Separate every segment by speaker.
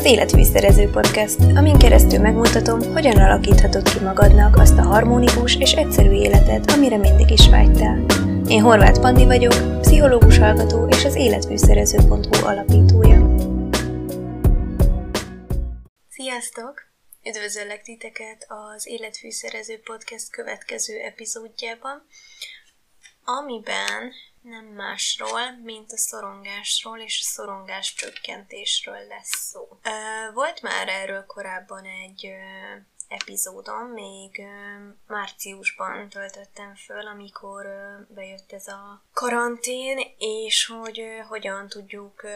Speaker 1: az Életfűszerező Podcast, amin keresztül megmutatom, hogyan alakíthatod ki magadnak azt a harmonikus és egyszerű életet, amire mindig is vágytál. Én Horváth Pandi vagyok, pszichológus hallgató és az életfűszerező.hu alapítója. Sziasztok! Üdvözöllek titeket az Életfűszerező Podcast következő epizódjában, amiben nem másról, mint a szorongásról és a szorongás csökkentésről lesz szó. Volt már erről korábban egy epizódom, még márciusban töltöttem föl, amikor bejött ez a karantén, és hogy hogyan tudjuk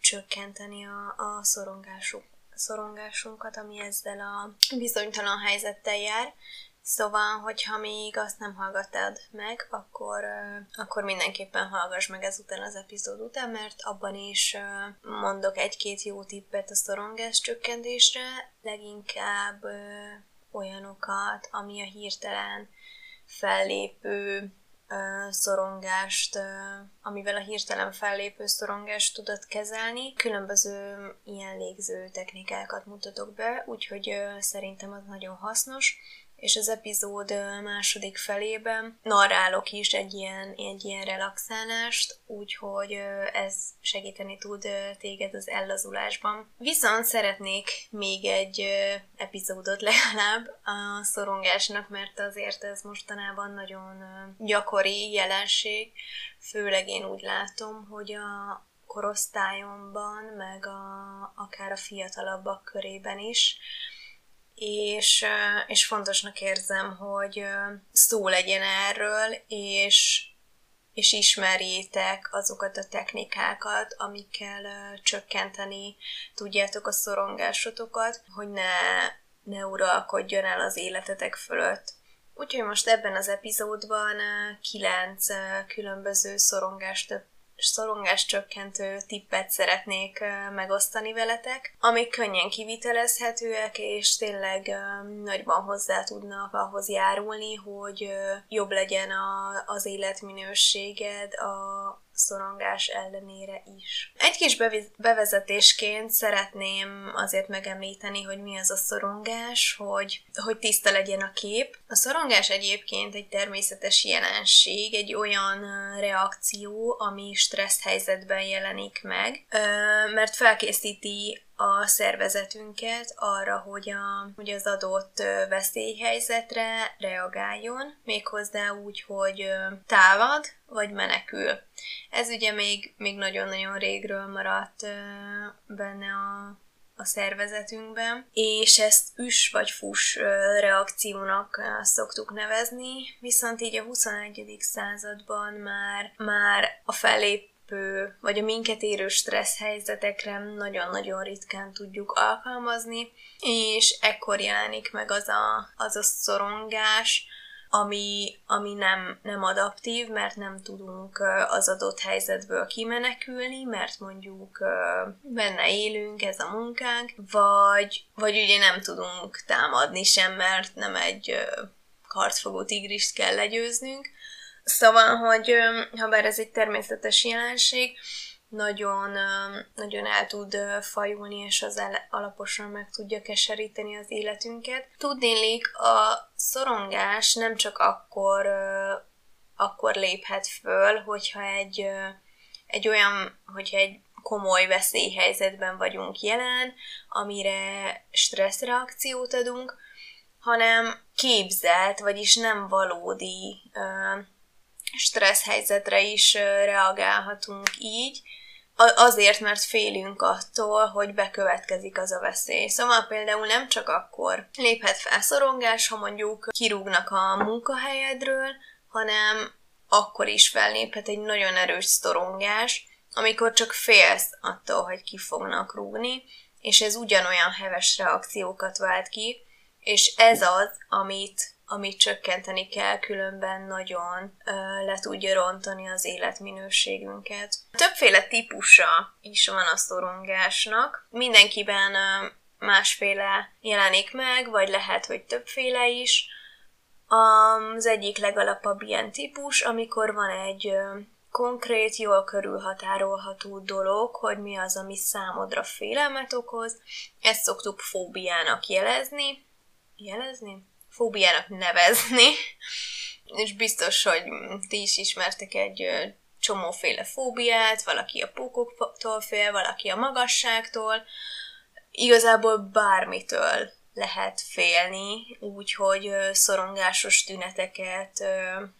Speaker 1: csökkenteni a, a szorongásuk, szorongásunkat, ami ezzel a bizonytalan helyzettel jár. Szóval, hogyha még azt nem hallgattad meg, akkor, akkor mindenképpen hallgass meg ezután az epizód után, mert abban is mondok egy-két jó tippet a szorongás csökkentésre, leginkább olyanokat, ami a hirtelen fellépő szorongást, amivel a hirtelen fellépő szorongást tudod kezelni. Különböző ilyen légző technikákat mutatok be, úgyhogy szerintem az nagyon hasznos és az epizód második felében narrálok is egy ilyen, egy ilyen relaxálást, úgyhogy ez segíteni tud téged az ellazulásban. Viszont szeretnék még egy epizódot legalább a szorongásnak, mert azért ez mostanában nagyon gyakori jelenség, főleg én úgy látom, hogy a korosztályomban, meg a, akár a fiatalabbak körében is, és, és fontosnak érzem, hogy szó legyen erről, és, és ismerjétek azokat a technikákat, amikkel csökkenteni tudjátok a szorongásotokat, hogy ne, ne uralkodjon el az életetek fölött. Úgyhogy most ebben az epizódban kilenc különböző szorongást szorongás csökkentő tippet szeretnék megosztani veletek, amik könnyen kivitelezhetőek, és tényleg nagyban hozzá tudnak ahhoz járulni, hogy jobb legyen a, az életminőséged, a, szorongás ellenére is. Egy kis bevezetésként szeretném azért megemlíteni, hogy mi az a szorongás, hogy, hogy tiszta legyen a kép. A szorongás egyébként egy természetes jelenség, egy olyan reakció, ami stressz helyzetben jelenik meg, mert felkészíti a szervezetünket arra, hogy, a, hogy az adott veszélyhelyzetre reagáljon, méghozzá úgy, hogy távad vagy menekül. Ez ugye még, még nagyon-nagyon régről maradt benne a, a szervezetünkben, és ezt üs vagy fus reakciónak szoktuk nevezni, viszont így a 21. században már, már a fellép belépő, vagy a minket érő stressz helyzetekre nagyon-nagyon ritkán tudjuk alkalmazni, és ekkor jelenik meg az a, az a szorongás, ami, ami nem, nem adaptív, mert nem tudunk az adott helyzetből kimenekülni, mert mondjuk benne élünk, ez a munkánk, vagy, vagy ugye nem tudunk támadni sem, mert nem egy harcfogó tigrist kell legyőznünk, Szóval, hogy ha bár ez egy természetes jelenség, nagyon, nagyon el tud fajulni, és az alaposan meg tudja keseríteni az életünket. Tudnélik, a szorongás nem csak akkor, akkor léphet föl, hogyha egy, egy olyan, hogyha egy komoly veszélyhelyzetben vagyunk jelen, amire stresszreakciót adunk, hanem képzelt, vagyis nem valódi stressz helyzetre is reagálhatunk így, azért, mert félünk attól, hogy bekövetkezik az a veszély. Szóval például nem csak akkor léphet fel szorongás, ha mondjuk kirúgnak a munkahelyedről, hanem akkor is felléphet egy nagyon erős szorongás, amikor csak félsz attól, hogy ki fognak rúgni, és ez ugyanolyan heves reakciókat vált ki, és ez az, amit amit csökkenteni kell, különben nagyon ö, le tudja rontani az életminőségünket. Többféle típusa is van a szorongásnak. Mindenkiben ö, másféle jelenik meg, vagy lehet, hogy többféle is. Az egyik legalapabb ilyen típus, amikor van egy ö, konkrét, jól körülhatárolható dolog, hogy mi az, ami számodra félelmet okoz. Ezt szoktuk fóbiának jelezni. Jelezni? Fóbiának nevezni. És biztos, hogy ti is ismertek egy csomóféle fóbiát, valaki a pókoktól fél, valaki a magasságtól, igazából bármitől lehet félni, úgyhogy szorongásos tüneteket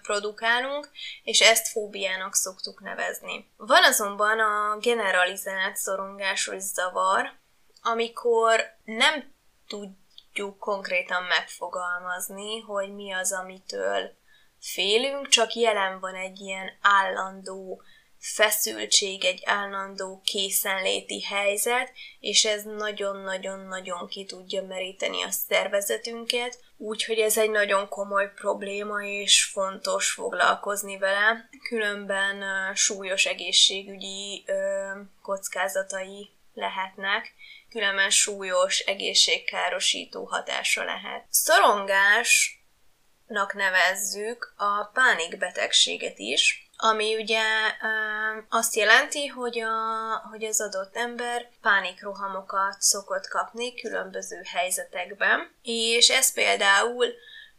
Speaker 1: produkálunk, és ezt fóbiának szoktuk nevezni. Van azonban a generalizált szorongásos zavar, amikor nem tudjuk konkrétan megfogalmazni, hogy mi az, amitől félünk, csak jelen van egy ilyen állandó feszültség, egy állandó készenléti helyzet, és ez nagyon-nagyon-nagyon ki tudja meríteni a szervezetünket, úgyhogy ez egy nagyon komoly probléma, és fontos foglalkozni vele. Különben súlyos egészségügyi kockázatai lehetnek, különben súlyos egészségkárosító hatása lehet. Szorongásnak nevezzük a pánikbetegséget is, ami ugye azt jelenti, hogy, a, hogy az adott ember pánikrohamokat szokott kapni különböző helyzetekben, és ez például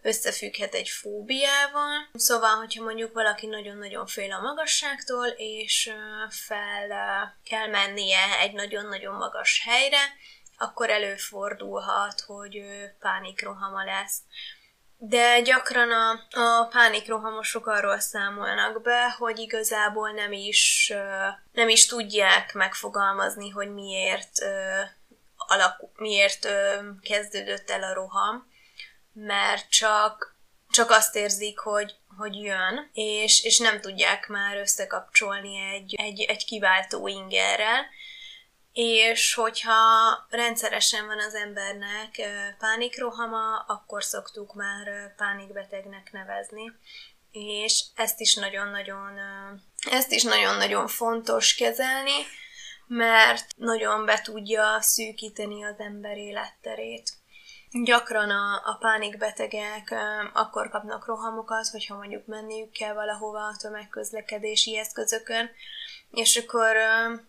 Speaker 1: összefügghet egy fóbiával. Szóval, hogyha mondjuk valaki nagyon-nagyon fél a magasságtól, és fel kell mennie egy nagyon-nagyon magas helyre, akkor előfordulhat, hogy pánikrohama lesz de gyakran a, a pánikrohamosok arról számolnak be, hogy igazából nem is, nem is tudják megfogalmazni, hogy miért, alakul, miért kezdődött el a roham, mert csak, csak azt érzik, hogy, hogy jön, és, és nem tudják már összekapcsolni egy, egy, egy kiváltó ingerrel, és hogyha rendszeresen van az embernek pánikrohama, akkor szoktuk már pánikbetegnek nevezni. És ezt is nagyon-nagyon, ezt is nagyon-nagyon fontos kezelni, mert nagyon be tudja szűkíteni az ember életterét. Gyakran a, a pánikbetegek akkor kapnak rohamokat, hogyha mondjuk menniük kell valahova a tömegközlekedési eszközökön, és akkor,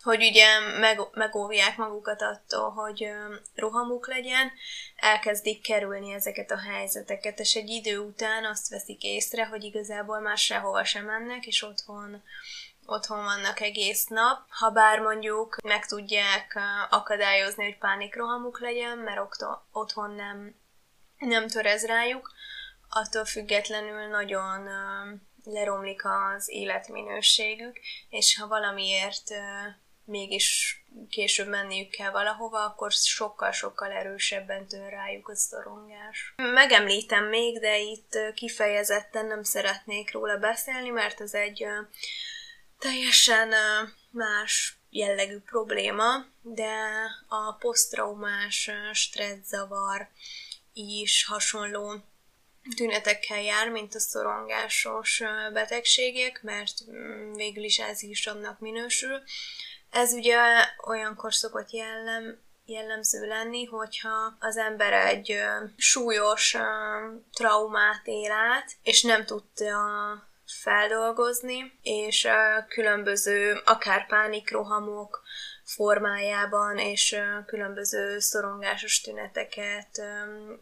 Speaker 1: hogy ugye meg, megóvják magukat attól, hogy rohamuk legyen, elkezdik kerülni ezeket a helyzeteket, és egy idő után azt veszik észre, hogy igazából már sehova sem mennek, és otthon otthon vannak egész nap, ha bár mondjuk meg tudják akadályozni, hogy pánikrohamuk legyen, mert otthon nem, nem törez rájuk, attól függetlenül nagyon leromlik az életminőségük, és ha valamiért mégis később menniük kell valahova, akkor sokkal-sokkal erősebben tör rájuk a szorongás. Megemlítem még, de itt kifejezetten nem szeretnék róla beszélni, mert ez egy teljesen más jellegű probléma, de a posztraumás stresszzavar is hasonló tünetekkel jár, mint a szorongásos betegségek, mert mm, végül is ez is annak minősül. Ez ugye olyankor szokott jellem, jellemző lenni, hogyha az ember egy súlyos traumát él át, és nem tudta feldolgozni, és különböző akár pánikrohamok, formájában, és különböző szorongásos tüneteket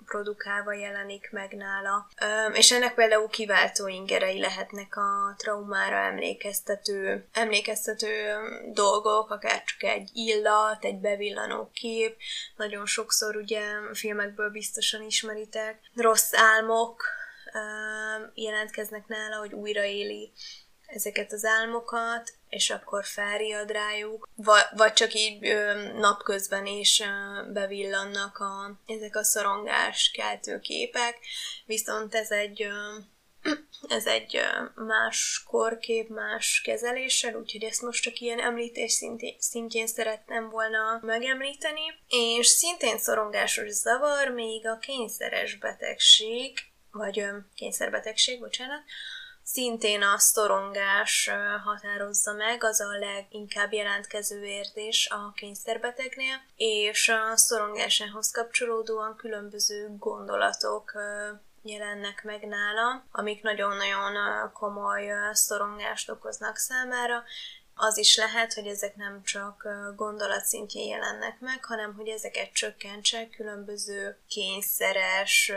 Speaker 1: produkálva jelenik meg nála. És ennek például kiváltó ingerei lehetnek a traumára emlékeztető, emlékeztető dolgok, akár csak egy illat, egy bevillanó kép, nagyon sokszor ugye filmekből biztosan ismeritek, rossz álmok, jelentkeznek nála, hogy újraéli ezeket az álmokat, és akkor felriad rájuk, vagy, vagy csak így ö, napközben is ö, bevillannak a, ezek a szorongás keltő képek, viszont ez egy ez egy más korkép, más kezeléssel, úgyhogy ezt most csak ilyen említés szintén, szintjén szerettem volna megemlíteni. És szintén szorongásos zavar még a kényszeres betegség, vagy kényszerbetegség, bocsánat, szintén a szorongás határozza meg, az a leginkább jelentkező érzés a kényszerbetegnél, és a szorongásához kapcsolódóan különböző gondolatok jelennek meg nála, amik nagyon-nagyon komoly szorongást okoznak számára, az is lehet, hogy ezek nem csak gondolatszintjén jelennek meg, hanem hogy ezeket csökkentse, különböző kényszeres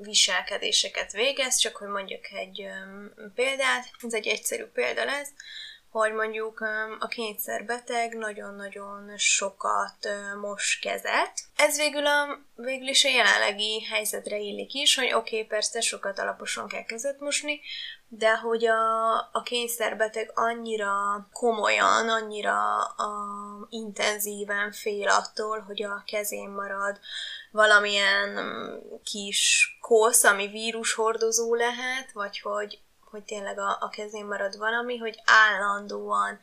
Speaker 1: viselkedéseket végez, csak hogy mondjuk egy példát, ez egy egyszerű példa lesz, hogy mondjuk a kényszerbeteg nagyon-nagyon sokat mos kezet. Ez végül, a, végül is a jelenlegi helyzetre illik is, hogy oké, okay, persze sokat alaposan kell kezet mosni, de hogy a, a kényszerbeteg annyira komolyan, annyira a, intenzíven fél attól, hogy a kezén marad valamilyen kis kosz, ami vírushordozó lehet, vagy hogy hogy tényleg a, a kezén marad valami, hogy állandóan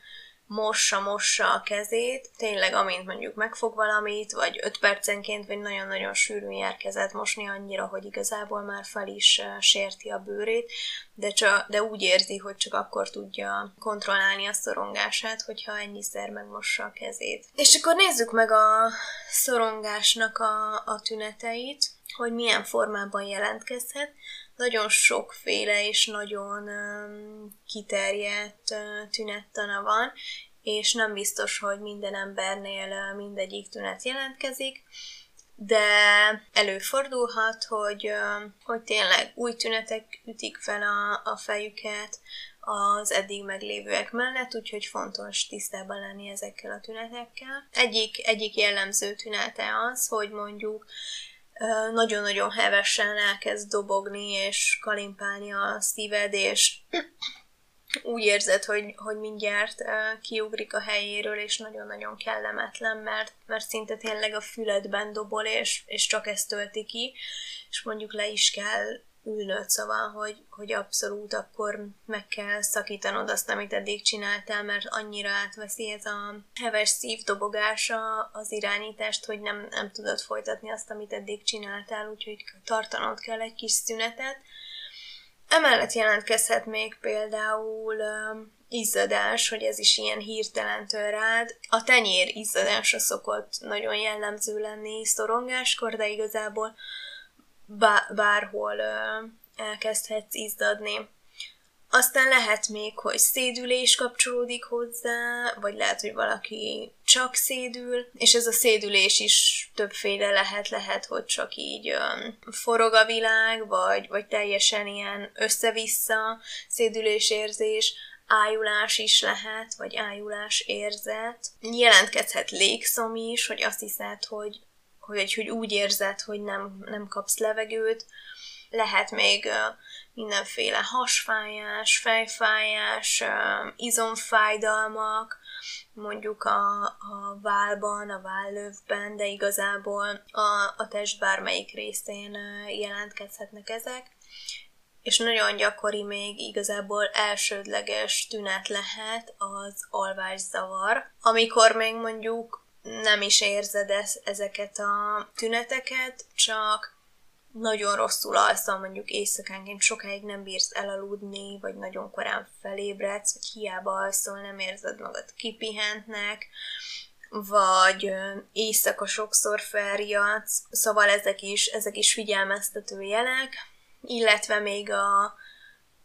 Speaker 1: mossa, mossa a kezét, tényleg amint mondjuk megfog valamit, vagy öt percenként, vagy nagyon-nagyon sűrűn jár kezet mosni annyira, hogy igazából már fel is sérti a bőrét, de, csak, de úgy érzi, hogy csak akkor tudja kontrollálni a szorongását, hogyha ennyiszer megmossa a kezét. És akkor nézzük meg a szorongásnak a, a tüneteit, hogy milyen formában jelentkezhet nagyon sokféle és nagyon um, kiterjedt uh, tünettana van, és nem biztos, hogy minden embernél uh, mindegyik tünet jelentkezik, de előfordulhat, hogy, uh, hogy tényleg új tünetek ütik fel a, a fejüket az eddig meglévőek mellett, úgyhogy fontos tisztában lenni ezekkel a tünetekkel. Egyik, egyik jellemző tünete az, hogy mondjuk nagyon-nagyon hevesen elkezd dobogni és kalimpálni a szíved, és úgy érzed, hogy, hogy mindjárt kiugrik a helyéről, és nagyon-nagyon kellemetlen, mert, mert szinte tényleg a füledben dobol, és, és csak ezt tölti ki, és mondjuk le is kell ülnöd, szóval, hogy, hogy abszolút akkor meg kell szakítanod azt, amit eddig csináltál, mert annyira átveszi ez a heves szívdobogása az irányítást, hogy nem, nem tudod folytatni azt, amit eddig csináltál, úgyhogy tartanod kell egy kis szünetet. Emellett jelentkezhet még például izzadás, hogy ez is ilyen hirtelen tör rád. A tenyér izzadása szokott nagyon jellemző lenni szorongáskor, de igazából bárhol elkezdhetsz izzadni. Aztán lehet még, hogy szédülés kapcsolódik hozzá, vagy lehet, hogy valaki csak szédül, és ez a szédülés is többféle lehet, lehet, hogy csak így um, forog a világ, vagy, vagy teljesen ilyen össze-vissza szédülésérzés, ájulás is lehet, vagy ájulás érzet. Jelentkezhet légszom is, hogy azt hiszed, hogy hogy, hogy úgy érzed, hogy nem, nem kapsz levegőt. Lehet még mindenféle hasfájás, fejfájás, izomfájdalmak, mondjuk a, a válban, a vállövben, de igazából a, a test bármelyik részén jelentkezhetnek ezek és nagyon gyakori még igazából elsődleges tünet lehet az alvászavar, amikor még mondjuk nem is érzed ezeket a tüneteket, csak nagyon rosszul alszol, mondjuk éjszakánként sokáig nem bírsz elaludni, vagy nagyon korán felébredsz, vagy hiába alszol, nem érzed magad kipihentnek, vagy éjszaka sokszor felriadsz, szóval ezek is, ezek is figyelmeztető jelek, illetve még a,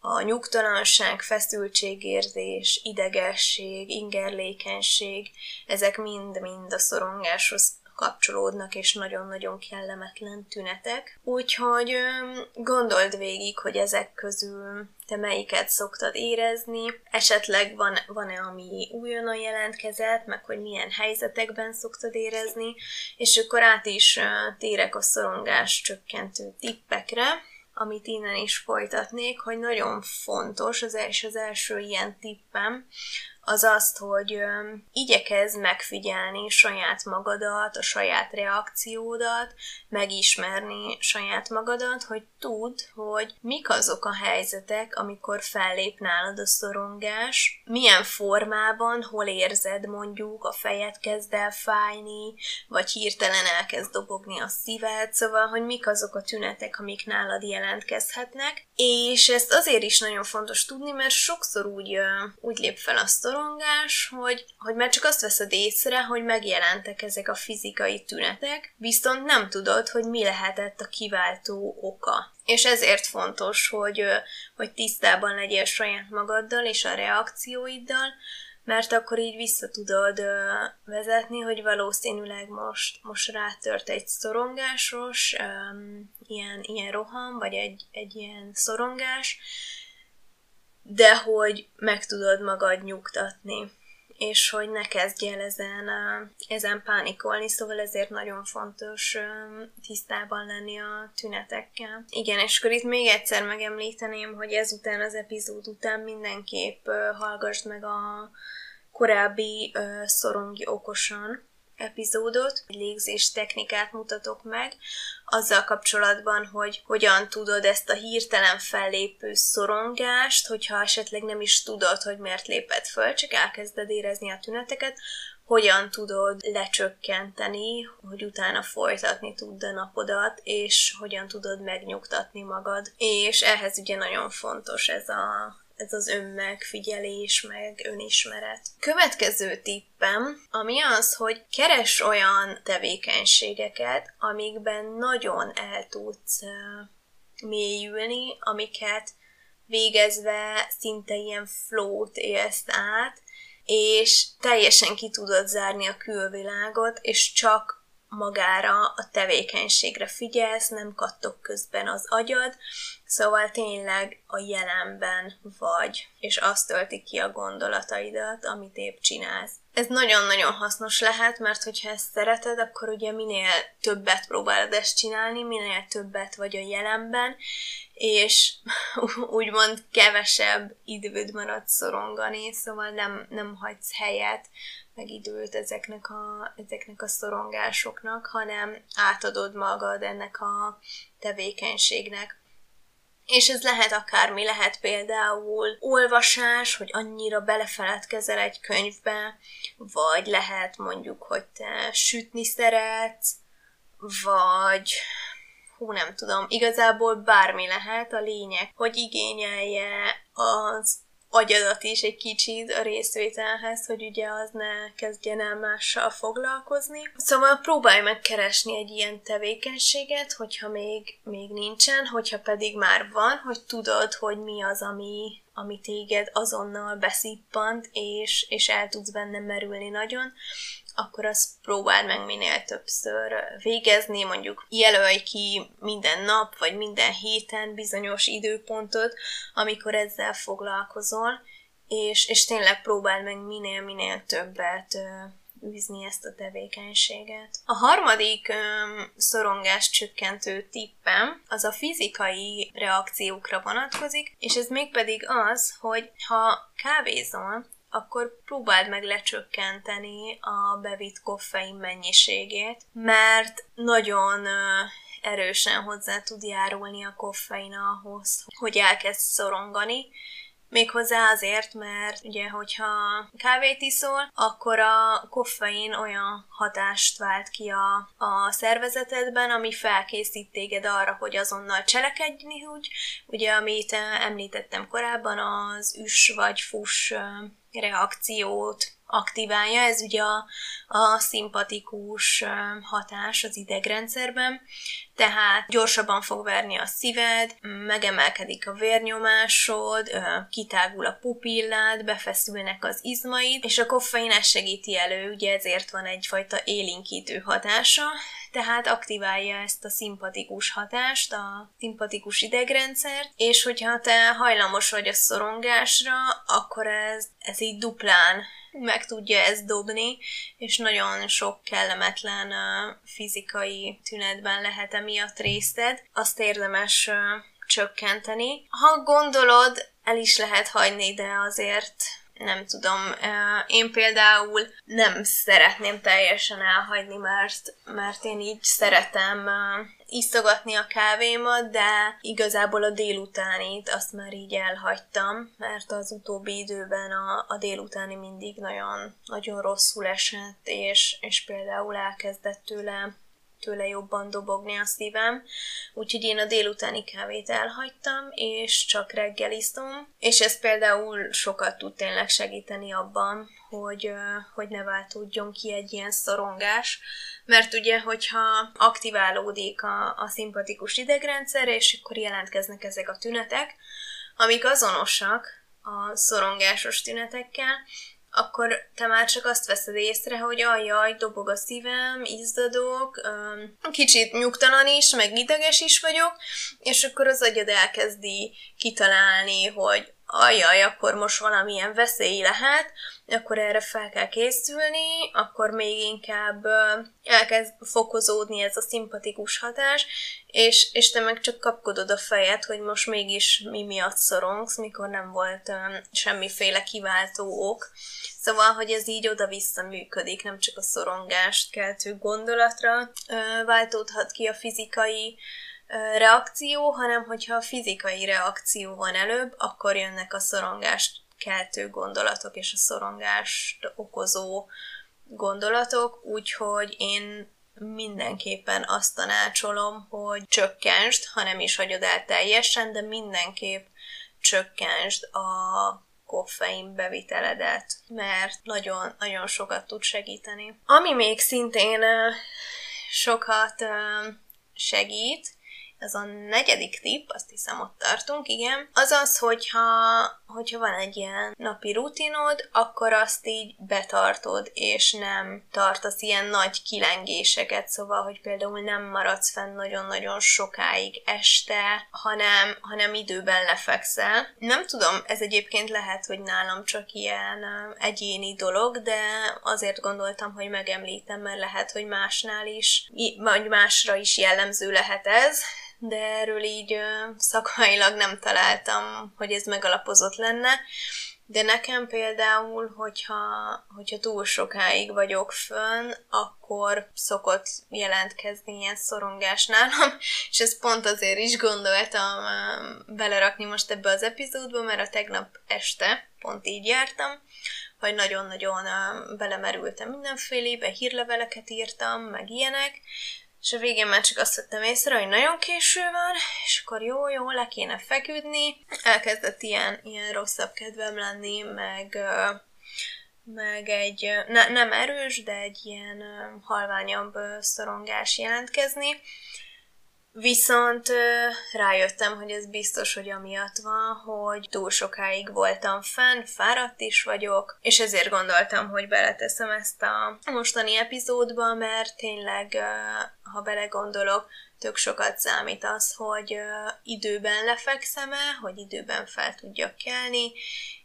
Speaker 1: a nyugtalanság, feszültségérzés, idegesség, ingerlékenység, ezek mind-mind a szorongáshoz kapcsolódnak, és nagyon-nagyon kellemetlen tünetek. Úgyhogy gondold végig, hogy ezek közül te melyiket szoktad érezni, esetleg van, van-e, ami újonnan jelentkezett, meg hogy milyen helyzetekben szoktad érezni, és akkor át is térek a szorongás csökkentő tippekre amit innen is folytatnék, hogy nagyon fontos, az első, az első ilyen tippem, az azt, hogy ö, megfigyelni saját magadat, a saját reakciódat, megismerni saját magadat, hogy tudd, hogy mik azok a helyzetek, amikor fellép nálad a szorongás, milyen formában, hol érzed mondjuk, a fejed kezd el fájni, vagy hirtelen elkezd dobogni a szíved, szóval, hogy mik azok a tünetek, amik nálad jelentkezhetnek, és ezt azért is nagyon fontos tudni, mert sokszor úgy, úgy lép fel a szorongás, hogy, hogy már csak azt veszed észre, hogy megjelentek ezek a fizikai tünetek, viszont nem tudod, hogy mi lehetett a kiváltó oka. És ezért fontos, hogy, hogy tisztában legyél saját magaddal és a reakcióiddal, mert akkor így vissza tudod vezetni, hogy valószínűleg most, most rátört egy szorongásos ö, ilyen, ilyen roham, vagy egy, egy ilyen szorongás, de hogy meg tudod magad nyugtatni és hogy ne kezdj el ezen, ezen pánikolni, szóval ezért nagyon fontos tisztában lenni a tünetekkel. Igen, és akkor itt még egyszer megemlíteném, hogy ezután az epizód után mindenképp hallgassd meg a korábbi szorongi okosan epizódot, egy légzés technikát mutatok meg, azzal kapcsolatban, hogy hogyan tudod ezt a hirtelen fellépő szorongást, hogyha esetleg nem is tudod, hogy miért lépett föl, csak elkezded érezni a tüneteket, hogyan tudod lecsökkenteni, hogy utána folytatni tudd a napodat, és hogyan tudod megnyugtatni magad. És ehhez ugye nagyon fontos ez a ez az önmegfigyelés, meg önismeret. Következő tippem, ami az, hogy keres olyan tevékenységeket, amikben nagyon el tudsz mélyülni, amiket végezve szinte ilyen flót élsz át, és teljesen ki tudod zárni a külvilágot, és csak magára a tevékenységre figyelsz, nem kattok közben az agyad, szóval tényleg a jelenben vagy, és azt tölti ki a gondolataidat, amit épp csinálsz. Ez nagyon-nagyon hasznos lehet, mert hogyha ezt szereted, akkor ugye minél többet próbálod ezt csinálni, minél többet vagy a jelenben, és úgymond kevesebb időd marad szorongani, szóval nem, nem hagysz helyet meg ezeknek a, ezeknek a szorongásoknak, hanem átadod magad ennek a tevékenységnek. És ez lehet akármi, lehet például olvasás, hogy annyira belefeledkezel egy könyvbe, vagy lehet mondjuk, hogy te sütni szeretsz, vagy hú, nem tudom, igazából bármi lehet, a lényeg, hogy igényelje az agyadat is egy kicsit a részvételhez, hogy ugye az ne kezdjen el mással foglalkozni. Szóval próbálj meg keresni egy ilyen tevékenységet, hogyha még, még nincsen, hogyha pedig már van, hogy tudod, hogy mi az, ami, ami téged azonnal beszippant, és, és el tudsz benne merülni nagyon, akkor azt próbáld meg minél többször végezni, mondjuk jelölj ki minden nap, vagy minden héten bizonyos időpontot, amikor ezzel foglalkozol, és, és tényleg próbáld meg minél-minél többet űzni ezt a tevékenységet. A harmadik öm, szorongás csökkentő tippem az a fizikai reakciókra vonatkozik, és ez mégpedig az, hogy ha kávézol, akkor próbáld meg lecsökkenteni a bevitt koffein mennyiségét, mert nagyon erősen hozzá tud járulni a koffein ahhoz, hogy elkezd szorongani, Méghozzá azért, mert ugye, hogyha kávét iszol, akkor a koffein olyan hatást vált ki a, a szervezetedben, ami felkészít téged arra, hogy azonnal cselekedni úgy. Ugye, amit említettem korábban, az üs vagy fuss reakciót aktiválja, ez ugye a, a szimpatikus hatás az idegrendszerben, tehát gyorsabban fog verni a szíved, megemelkedik a vérnyomásod, kitágul a pupillád, befeszülnek az izmaid, és a koffein ezt segíti elő, ugye ezért van egyfajta élinkítő hatása, tehát aktiválja ezt a szimpatikus hatást, a szimpatikus idegrendszert, és hogyha te hajlamos vagy a szorongásra, akkor ez, ez így duplán meg tudja ezt dobni, és nagyon sok kellemetlen fizikai tünetben lehet emiatt részted. Azt érdemes csökkenteni. Ha gondolod, el is lehet hagyni, de azért nem tudom, én például nem szeretném teljesen elhagyni, mert, mert én így szeretem iszogatni a kávémat, de igazából a délutánit azt már így elhagytam, mert az utóbbi időben a, a délutáni mindig nagyon, nagyon rosszul esett, és, és például elkezdett tőle tőle jobban dobogni a szívem, úgyhogy én a délutáni kávét elhagytam, és csak reggelizom, és ez például sokat tud tényleg segíteni abban, hogy, hogy ne váltódjon ki egy ilyen szorongás, mert ugye, hogyha aktiválódik a, a szimpatikus idegrendszer, és akkor jelentkeznek ezek a tünetek, amik azonosak a szorongásos tünetekkel, akkor te már csak azt veszed észre, hogy ajaj, dobog a szívem, izzadok, kicsit nyugtalan is, meg ideges is vagyok, és akkor az agyad elkezdi kitalálni, hogy ajaj, akkor most valamilyen veszély lehet, akkor erre fel kell készülni, akkor még inkább elkezd fokozódni ez a szimpatikus hatás, és, és te meg csak kapkodod a fejed, hogy most mégis mi miatt szorongsz, mikor nem volt um, semmiféle kiváltó ok. Szóval, hogy ez így oda-vissza működik, nem csak a szorongást keltő gondolatra váltódhat ki a fizikai reakció, hanem hogyha a fizikai reakció van előbb, akkor jönnek a szorongást keltő gondolatok és a szorongást okozó gondolatok, úgyhogy én mindenképpen azt tanácsolom, hogy csökkentsd, ha nem is hagyod el teljesen, de mindenképp csökkentsd a koffein beviteledet, mert nagyon, nagyon sokat tud segíteni. Ami még szintén sokat segít, ez a negyedik tipp, azt hiszem ott tartunk, igen, az az, hogyha, hogyha van egy ilyen napi rutinod, akkor azt így betartod, és nem tartasz ilyen nagy kilengéseket, szóval, hogy például nem maradsz fenn nagyon-nagyon sokáig este, hanem, hanem időben lefekszel. Nem tudom, ez egyébként lehet, hogy nálam csak ilyen egyéni dolog, de azért gondoltam, hogy megemlítem, mert lehet, hogy másnál is, vagy másra is jellemző lehet ez, de erről így szakmailag nem találtam, hogy ez megalapozott lenne. De nekem például, hogyha, hogyha túl sokáig vagyok fönn, akkor szokott jelentkezni ilyen szorongás nálam, és ezt pont azért is gondoltam belerakni most ebbe az epizódba, mert a tegnap este pont így jártam, hogy nagyon-nagyon belemerültem mindenfélébe, hírleveleket írtam, meg ilyenek, és a végén már csak azt vettem észre, hogy nagyon késő van, és akkor jó, jó, le kéne feküdni. Elkezdett ilyen, ilyen rosszabb kedvem lenni, meg, meg egy, ne, nem erős, de egy ilyen halványabb szorongás jelentkezni. Viszont rájöttem, hogy ez biztos, hogy amiatt van, hogy túl sokáig voltam fenn, fáradt is vagyok, és ezért gondoltam, hogy beleteszem ezt a mostani epizódba, mert tényleg, ha belegondolok, tök sokat számít az, hogy időben lefekszem-e, hogy időben fel tudjak kelni,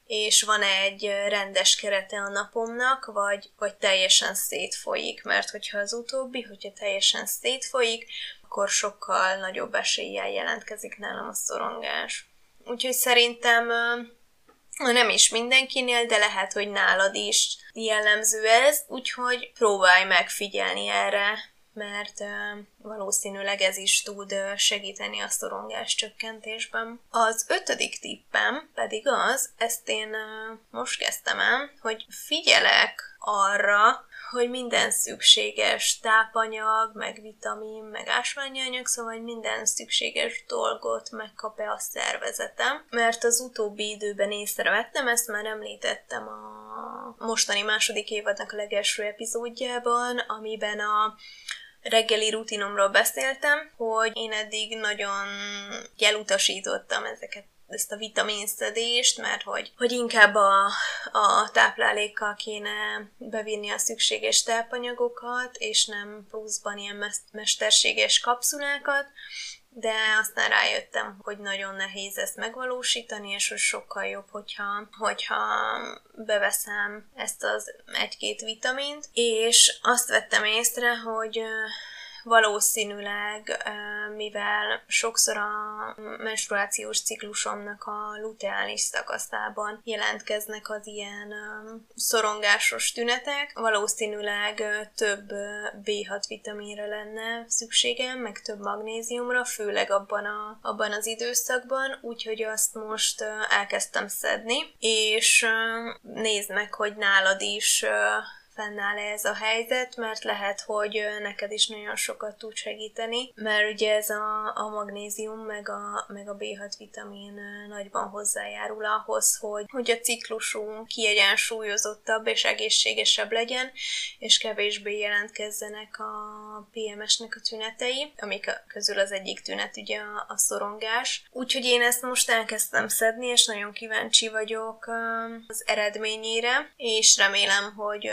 Speaker 1: és van egy rendes kerete a napomnak, vagy, vagy teljesen szétfolyik, mert hogyha az utóbbi, hogyha teljesen szétfolyik, akkor sokkal nagyobb eséllyel jelentkezik nálam a szorongás. Úgyhogy szerintem nem is mindenkinél, de lehet, hogy nálad is jellemző ez, úgyhogy próbálj megfigyelni erre, mert valószínűleg ez is tud segíteni a szorongás csökkentésben. Az ötödik tippem pedig az, ezt én most kezdtem el, hogy figyelek arra, hogy minden szükséges tápanyag, meg vitamin, meg ásványi anyag, szóval hogy minden szükséges dolgot megkap-e a szervezetem. Mert az utóbbi időben észrevettem, ezt már említettem a mostani második évadnak a legelső epizódjában, amiben a reggeli rutinomról beszéltem, hogy én eddig nagyon elutasítottam ezeket ezt a vitaminszedést, mert hogy, hogy inkább a, a táplálékkal kéne bevinni a szükséges tápanyagokat, és nem pluszban ilyen mesterséges kapszulákat, de aztán rájöttem, hogy nagyon nehéz ezt megvalósítani, és hogy sokkal jobb, hogyha, hogyha beveszem ezt az egy-két vitamint, és azt vettem észre, hogy valószínűleg, mivel sokszor a menstruációs ciklusomnak a luteális szakaszában jelentkeznek az ilyen szorongásos tünetek, valószínűleg több B6 vitaminra lenne szükségem, meg több magnéziumra, főleg abban, a, abban az időszakban, úgyhogy azt most elkezdtem szedni, és nézd meg, hogy nálad is fennáll ez a helyzet, mert lehet, hogy neked is nagyon sokat tud segíteni, mert ugye ez a, a magnézium meg a, meg a B6 vitamin nagyban hozzájárul ahhoz, hogy, hogy a ciklusunk kiegyensúlyozottabb és egészségesebb legyen, és kevésbé jelentkezzenek a PMS-nek a tünetei, amik közül az egyik tünet ugye a, a szorongás. Úgyhogy én ezt most elkezdtem szedni, és nagyon kíváncsi vagyok az eredményére, és remélem, hogy,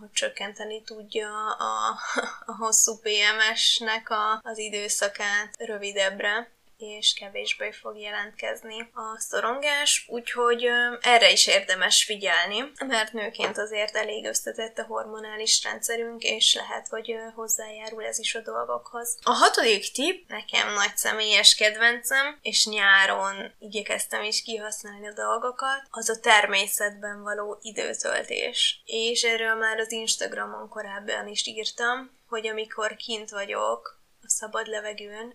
Speaker 1: hogy csökkenteni tudja a, a hosszú PMS-nek a, az időszakát rövidebbre és kevésbé fog jelentkezni a szorongás, úgyhogy erre is érdemes figyelni, mert nőként azért elég összetett a hormonális rendszerünk, és lehet, hogy hozzájárul ez is a dolgokhoz. A hatodik tip nekem nagy személyes kedvencem, és nyáron igyekeztem is kihasználni a dolgokat, az a természetben való időtöltés. És erről már az Instagramon korábban is írtam, hogy amikor kint vagyok, a szabad levegőn,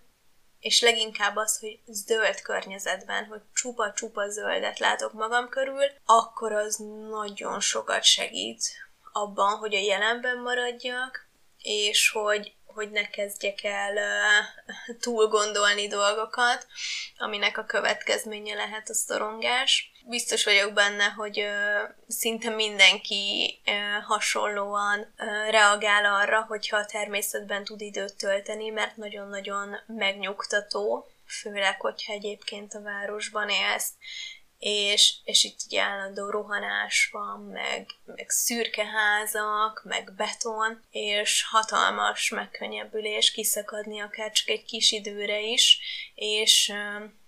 Speaker 1: és leginkább az, hogy zöld környezetben, hogy csupa-csupa zöldet látok magam körül, akkor az nagyon sokat segít abban, hogy a jelenben maradjak, és hogy, hogy ne kezdjek el túl gondolni dolgokat, aminek a következménye lehet a szorongás biztos vagyok benne, hogy ö, szinte mindenki ö, hasonlóan ö, reagál arra, hogyha a természetben tud időt tölteni, mert nagyon-nagyon megnyugtató, főleg, hogyha egyébként a városban élsz, és, és itt ugye állandó rohanás van, meg, meg szürke házak, meg beton, és hatalmas megkönnyebbülés kiszakadni akár csak egy kis időre is, és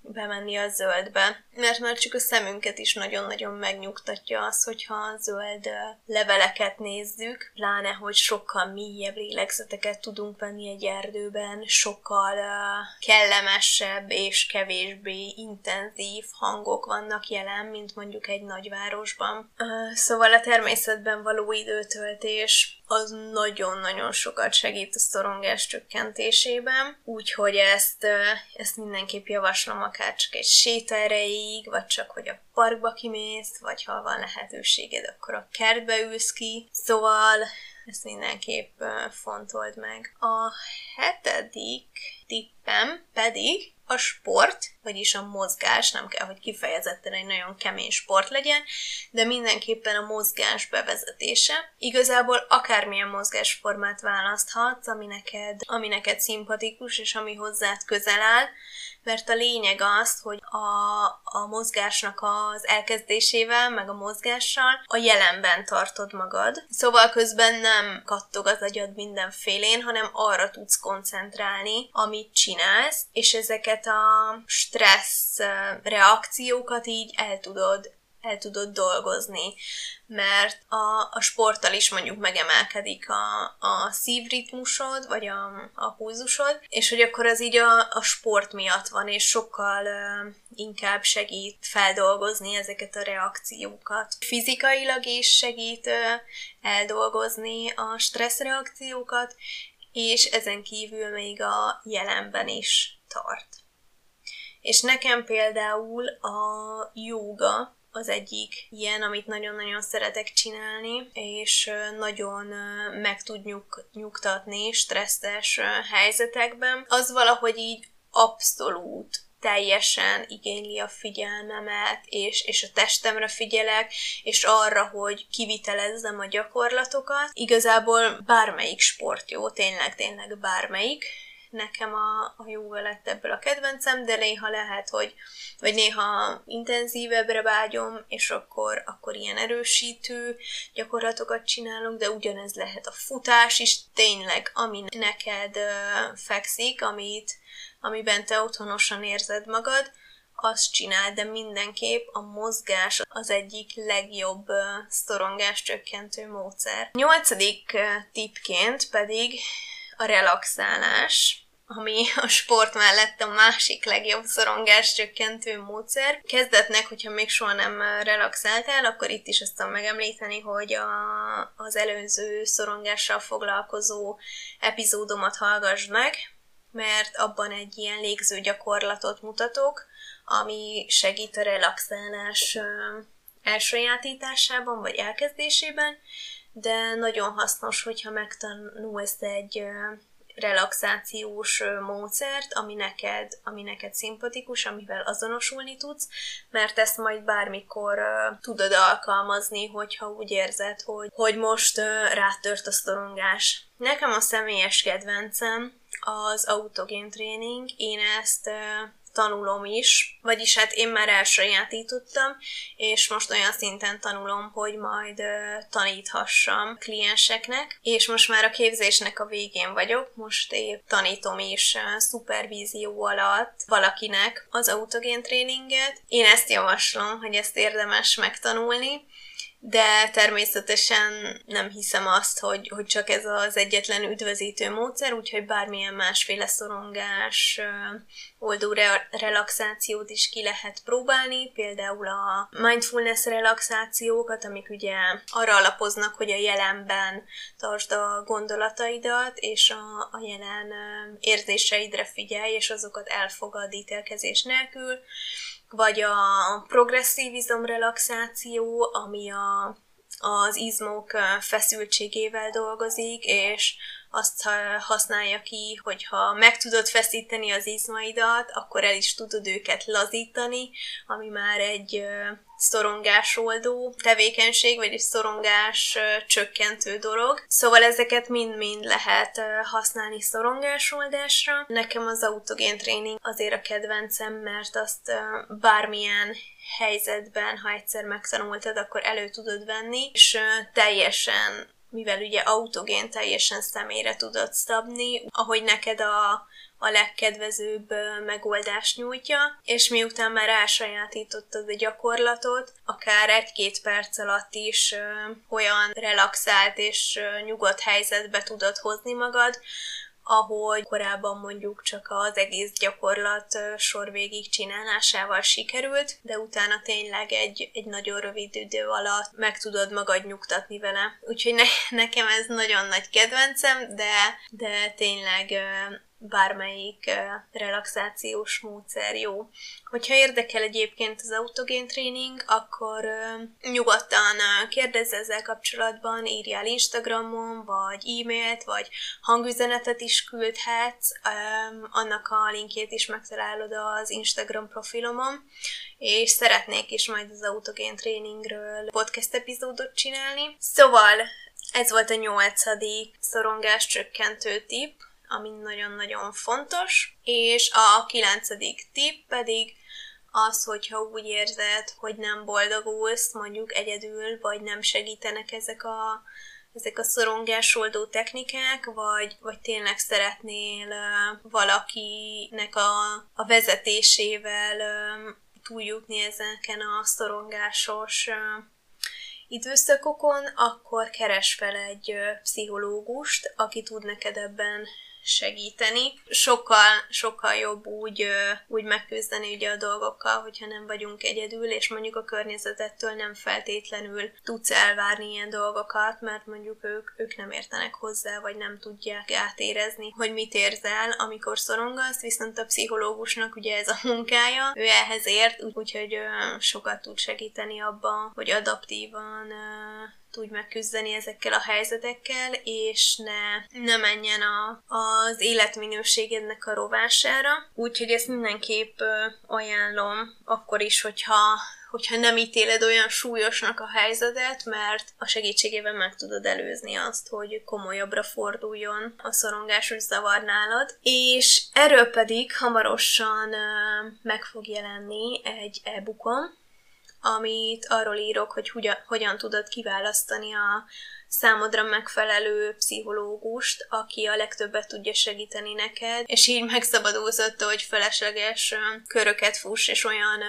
Speaker 1: bemenni a zöldbe. Mert már csak a szemünket is nagyon-nagyon megnyugtatja az, hogyha a zöld leveleket nézzük, pláne, hogy sokkal mélyebb lélegzeteket tudunk venni egy erdőben, sokkal kellemesebb és kevésbé intenzív hangok vannak jelen, mint mondjuk egy nagyvárosban. Szóval a természetben való időtöltés az nagyon-nagyon sokat segít a szorongás csökkentésében, úgyhogy ezt, ezt mindenképp javaslom akár csak egy séta erejéig, vagy csak, hogy a parkba kimész, vagy ha van lehetőséged, akkor a kertbe ülsz ki. Szóval ezt mindenképp fontold meg. A hetedik tippem pedig a sport, vagyis a mozgás, nem kell, hogy kifejezetten egy nagyon kemény sport legyen, de mindenképpen a mozgás bevezetése. Igazából akármilyen mozgásformát választhatsz, ami neked, ami neked szimpatikus, és ami hozzád közel áll, mert a lényeg az, hogy a, a mozgásnak az elkezdésével, meg a mozgással a jelenben tartod magad. Szóval közben nem kattog az agyad mindenfélén, hanem arra tudsz koncentrálni, amit csinálsz, és ezeket a stressz reakciókat így el tudod el tudod dolgozni, mert a, a sporttal is mondjuk megemelkedik a, a szívritmusod, vagy a, a pulzusod, és hogy akkor az így a, a sport miatt van, és sokkal uh, inkább segít feldolgozni ezeket a reakciókat. Fizikailag is segít uh, eldolgozni a stresszreakciókat, és ezen kívül még a jelenben is tart. És nekem például a jóga az egyik ilyen, amit nagyon-nagyon szeretek csinálni, és nagyon meg tud nyug, nyugtatni stresszes helyzetekben. Az valahogy így abszolút teljesen igényli a figyelmemet, és, és a testemre figyelek, és arra, hogy kivitelezzem a gyakorlatokat. Igazából bármelyik sport jó, tényleg, tényleg bármelyik, nekem a, a jóga lett ebből a kedvencem, de néha lehet, hogy vagy néha intenzívebbre vágyom, és akkor, akkor ilyen erősítő gyakorlatokat csinálunk, de ugyanez lehet a futás is, tényleg, ami neked fekszik, amit, amiben te otthonosan érzed magad, azt csinál, de mindenképp a mozgás az egyik legjobb szorongás csökkentő módszer. Nyolcadik tipként pedig a relaxálás ami a sport mellett a másik legjobb szorongás csökkentő módszer. Kezdetnek, hogyha még soha nem relaxáltál, akkor itt is azt tudom megemlíteni, hogy a, az előző szorongással foglalkozó epizódomat hallgassd meg, mert abban egy ilyen légző gyakorlatot mutatok, ami segít a relaxálás elsajátításában vagy elkezdésében, de nagyon hasznos, hogyha megtanulsz egy relaxációs módszert, ami neked, ami neked szimpatikus, amivel azonosulni tudsz, mert ezt majd bármikor uh, tudod alkalmazni, hogyha úgy érzed, hogy, hogy most uh, rátört a szorongás. Nekem a személyes kedvencem az autogén tréning. Én ezt uh, tanulom is, vagyis hát én már elsajátítottam, és most olyan szinten tanulom, hogy majd uh, taníthassam klienseknek, és most már a képzésnek a végén vagyok, most épp tanítom is uh, szupervízió alatt valakinek az autogén tréninget. Én ezt javaslom, hogy ezt érdemes megtanulni, de természetesen nem hiszem azt, hogy, hogy csak ez az egyetlen üdvözítő módszer, úgyhogy bármilyen másféle szorongás oldó re- relaxációt is ki lehet próbálni, például a mindfulness relaxációkat, amik ugye arra alapoznak, hogy a jelenben tartsd a gondolataidat, és a, a jelen érzéseidre figyelj, és azokat elfogad ítélkezés nélkül, vagy a progresszív izomrelaxáció, ami a, az izmok feszültségével dolgozik, és azt használja ki, hogyha meg tudod feszíteni az izmaidat, akkor el is tudod őket lazítani, ami már egy szorongásoldó tevékenység, vagy egy szorongás csökkentő dolog. Szóval ezeket mind-mind lehet használni szorongásoldásra. Nekem az autogén tréning azért a kedvencem, mert azt bármilyen helyzetben, ha egyszer megtanultad, akkor elő tudod venni, és teljesen mivel ugye autogén teljesen személyre tudod szabni, ahogy neked a, a legkedvezőbb megoldást nyújtja, és miután már elsajátítottad a gyakorlatot, akár egy-két perc alatt is olyan relaxált és nyugodt helyzetbe tudod hozni magad, ahogy korábban mondjuk csak az egész gyakorlat sor végig csinálásával sikerült, de utána tényleg egy, egy nagyon rövid idő alatt meg tudod magad nyugtatni vele. Úgyhogy ne, nekem ez nagyon nagy kedvencem, de, de tényleg bármelyik relaxációs módszer jó. Hogyha érdekel egyébként az autogén tréning, akkor nyugodtan kérdezz ezzel kapcsolatban, írjál Instagramon, vagy e-mailt, vagy hangüzenetet is küldhetsz, annak a linkjét is megtalálod az Instagram profilomon, és szeretnék is majd az autogén tréningről podcast epizódot csinálni. Szóval ez volt a nyolcadik szorongás csökkentő tip, ami nagyon-nagyon fontos, és a kilencedik tipp pedig az, hogyha úgy érzed, hogy nem boldogulsz, mondjuk egyedül, vagy nem segítenek ezek a, ezek a szorongásoldó technikák, vagy, vagy tényleg szeretnél valakinek a, a vezetésével túljutni ezeken a szorongásos időszakokon, akkor keres fel egy pszichológust, aki tud neked ebben segíteni. Sokkal, sokkal jobb úgy, úgy megküzdeni ugye a dolgokkal, hogyha nem vagyunk egyedül, és mondjuk a környezetettől nem feltétlenül tudsz elvárni ilyen dolgokat, mert mondjuk ők, ők nem értenek hozzá, vagy nem tudják átérezni, hogy mit érzel, amikor szorongasz, viszont a pszichológusnak ugye ez a munkája, ő ehhez ért, úgyhogy sokat tud segíteni abban, hogy adaptívan tudj megküzdeni ezekkel a helyzetekkel, és ne, ne menjen a, az életminőségednek a rovására. Úgyhogy ezt mindenképp ajánlom, akkor is, hogyha hogyha nem ítéled olyan súlyosnak a helyzetet, mert a segítségével meg tudod előzni azt, hogy komolyabbra forduljon a szorongásos zavar nálad. És erről pedig hamarosan meg fog jelenni egy e-bookom, amit arról írok, hogy hogyan, hogyan tudod kiválasztani a számodra megfelelő pszichológust, aki a legtöbbet tudja segíteni neked, és így megszabadulsz attól, hogy felesleges köröket fuss, és olyan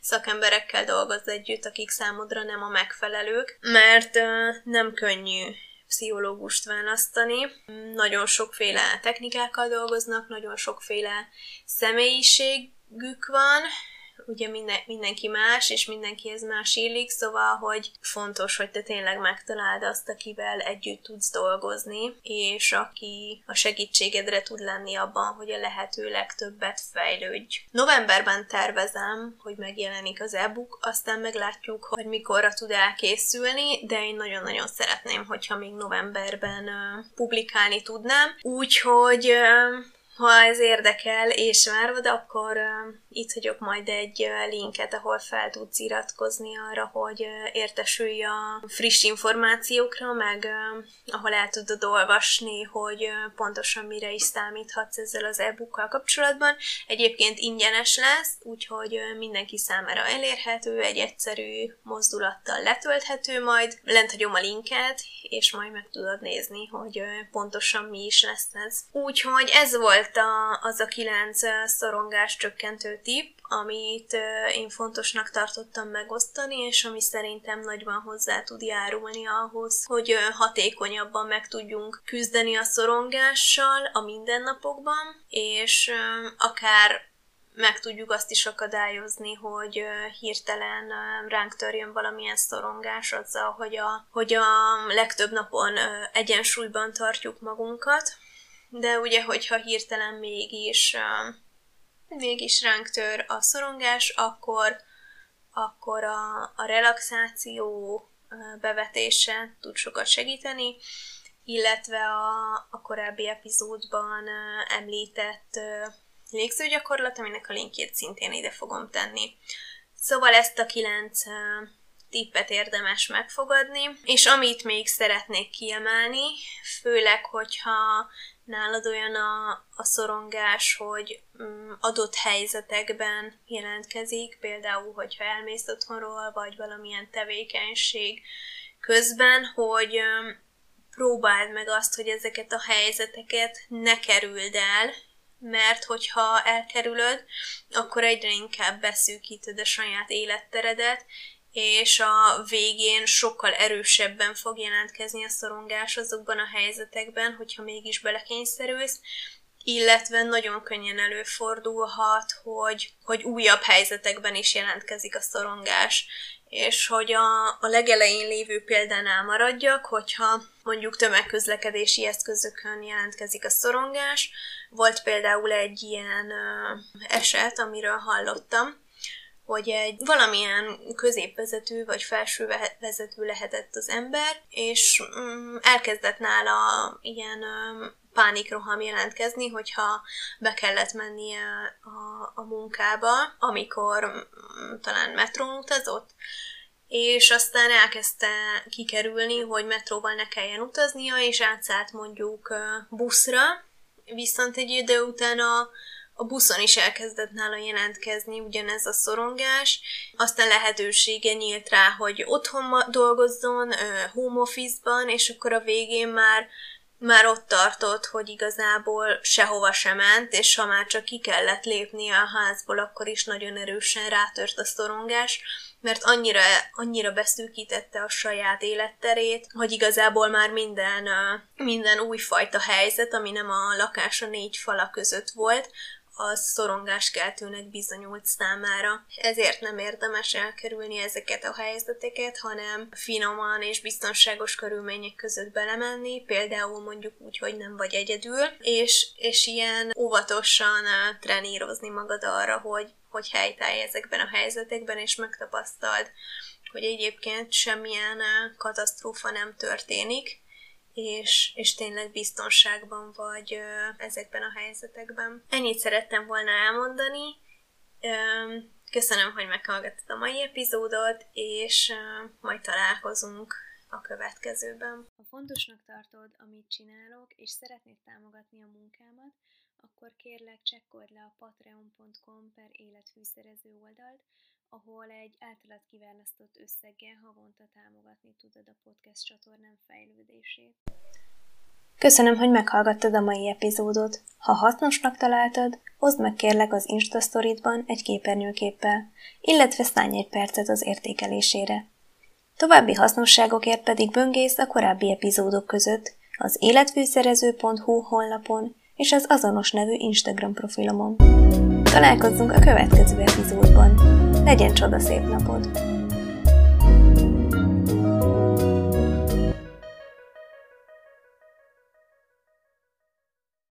Speaker 1: szakemberekkel dolgozz együtt, akik számodra nem a megfelelők, mert nem könnyű pszichológust választani. Nagyon sokféle technikákkal dolgoznak, nagyon sokféle személyiségük van, ugye minden, mindenki más, és mindenkihez más illik, szóval, hogy fontos, hogy te tényleg megtaláld azt, akivel együtt tudsz dolgozni, és aki a segítségedre tud lenni abban, hogy a lehető legtöbbet fejlődj. Novemberben tervezem, hogy megjelenik az e-book, aztán meglátjuk, hogy mikorra tud elkészülni, de én nagyon-nagyon szeretném, hogyha még novemberben uh, publikálni tudnám. Úgyhogy uh, ha ez érdekel és várod, akkor uh, itt hagyok majd egy linket, ahol fel tudsz iratkozni arra, hogy értesülj a friss információkra, meg ahol el tudod olvasni, hogy pontosan mire is számíthatsz ezzel az e-bookkal kapcsolatban. Egyébként ingyenes lesz, úgyhogy mindenki számára elérhető, egy egyszerű mozdulattal letölthető majd. Lent hagyom a linket, és majd meg tudod nézni, hogy pontosan mi is lesz ez. Úgyhogy ez volt a, az a kilenc szorongás csökkentő tip, amit én fontosnak tartottam megosztani, és ami szerintem nagyban hozzá tud járulni ahhoz, hogy hatékonyabban meg tudjunk küzdeni a szorongással a mindennapokban, és akár meg tudjuk azt is akadályozni, hogy hirtelen ránk törjön valamilyen szorongás azzal, hogy a, hogy a legtöbb napon egyensúlyban tartjuk magunkat. De ugye, hogyha hirtelen mégis, mégis ránk tör a szorongás, akkor, akkor a, a relaxáció bevetése tud sokat segíteni, illetve a, a korábbi epizódban említett légzőgyakorlat, aminek a linkjét szintén ide fogom tenni. Szóval ezt a kilenc tippet érdemes megfogadni, és amit még szeretnék kiemelni, főleg, hogyha nálad olyan a, a szorongás, hogy mm, adott helyzetekben jelentkezik, például, hogyha elmész otthonról, vagy valamilyen tevékenység közben, hogy mm, próbáld meg azt, hogy ezeket a helyzeteket ne kerüld el, mert hogyha elkerülöd, akkor egyre inkább beszűkíted a saját életteredet, és a végén sokkal erősebben fog jelentkezni a szorongás azokban a helyzetekben, hogyha mégis belekényszerülsz, illetve nagyon könnyen előfordulhat, hogy, hogy újabb helyzetekben is jelentkezik a szorongás. És hogy a, a legelején lévő példánál maradjak, hogyha mondjuk tömegközlekedési eszközökön jelentkezik a szorongás. Volt például egy ilyen uh, eset, amiről hallottam, hogy egy valamilyen középvezető vagy felső vezető lehetett az ember, és mm, elkezdett nála ilyen um, pánikroham jelentkezni, hogyha be kellett mennie a, a munkába, amikor mm, talán metrón utazott, és aztán elkezdte kikerülni, hogy metróval ne kelljen utaznia, és átszállt mondjuk buszra, viszont egy idő után a a buszon is elkezdett nála jelentkezni ugyanez a szorongás, aztán lehetősége nyílt rá, hogy otthon dolgozzon, home office-ban, és akkor a végén már már ott tartott, hogy igazából sehova sem ment, és ha már csak ki kellett lépnie a házból, akkor is nagyon erősen rátört a szorongás, mert annyira, annyira beszűkítette a saját életterét, hogy igazából már minden, minden újfajta helyzet, ami nem a lakása négy fala között volt, az szorongáskeltőnek bizonyult számára. Ezért nem érdemes elkerülni ezeket a helyzeteket, hanem finoman és biztonságos körülmények között belemenni, például mondjuk úgy, hogy nem vagy egyedül, és, és ilyen óvatosan trenírozni magad arra, hogy, hogy helytállj ezekben a helyzetekben, és megtapasztald, hogy egyébként semmilyen katasztrófa nem történik, és, és tényleg biztonságban vagy ö, ezekben a helyzetekben. Ennyit szerettem volna elmondani. Ö, köszönöm, hogy meghallgattad a mai epizódot, és ö, majd találkozunk a következőben.
Speaker 2: Ha fontosnak tartod, amit csinálok, és szeretnéd támogatni a munkámat, akkor kérlek csekkold le a patreon.com per életfűszerező oldalt, ahol egy általad kiválasztott összeggel havonta támogatni tudod a podcast csatornám fejlődését.
Speaker 1: Köszönöm, hogy meghallgattad a mai epizódot. Ha hasznosnak találtad, oszd meg kérlek az Insta Story-ban egy képernyőképpel, illetve szállj egy percet az értékelésére. További hasznosságokért pedig böngész a korábbi epizódok között az életfűszerező.hu honlapon, és az azonos nevű Instagram profilomon. Találkozzunk a következő epizódban. Legyen csoda szép napod!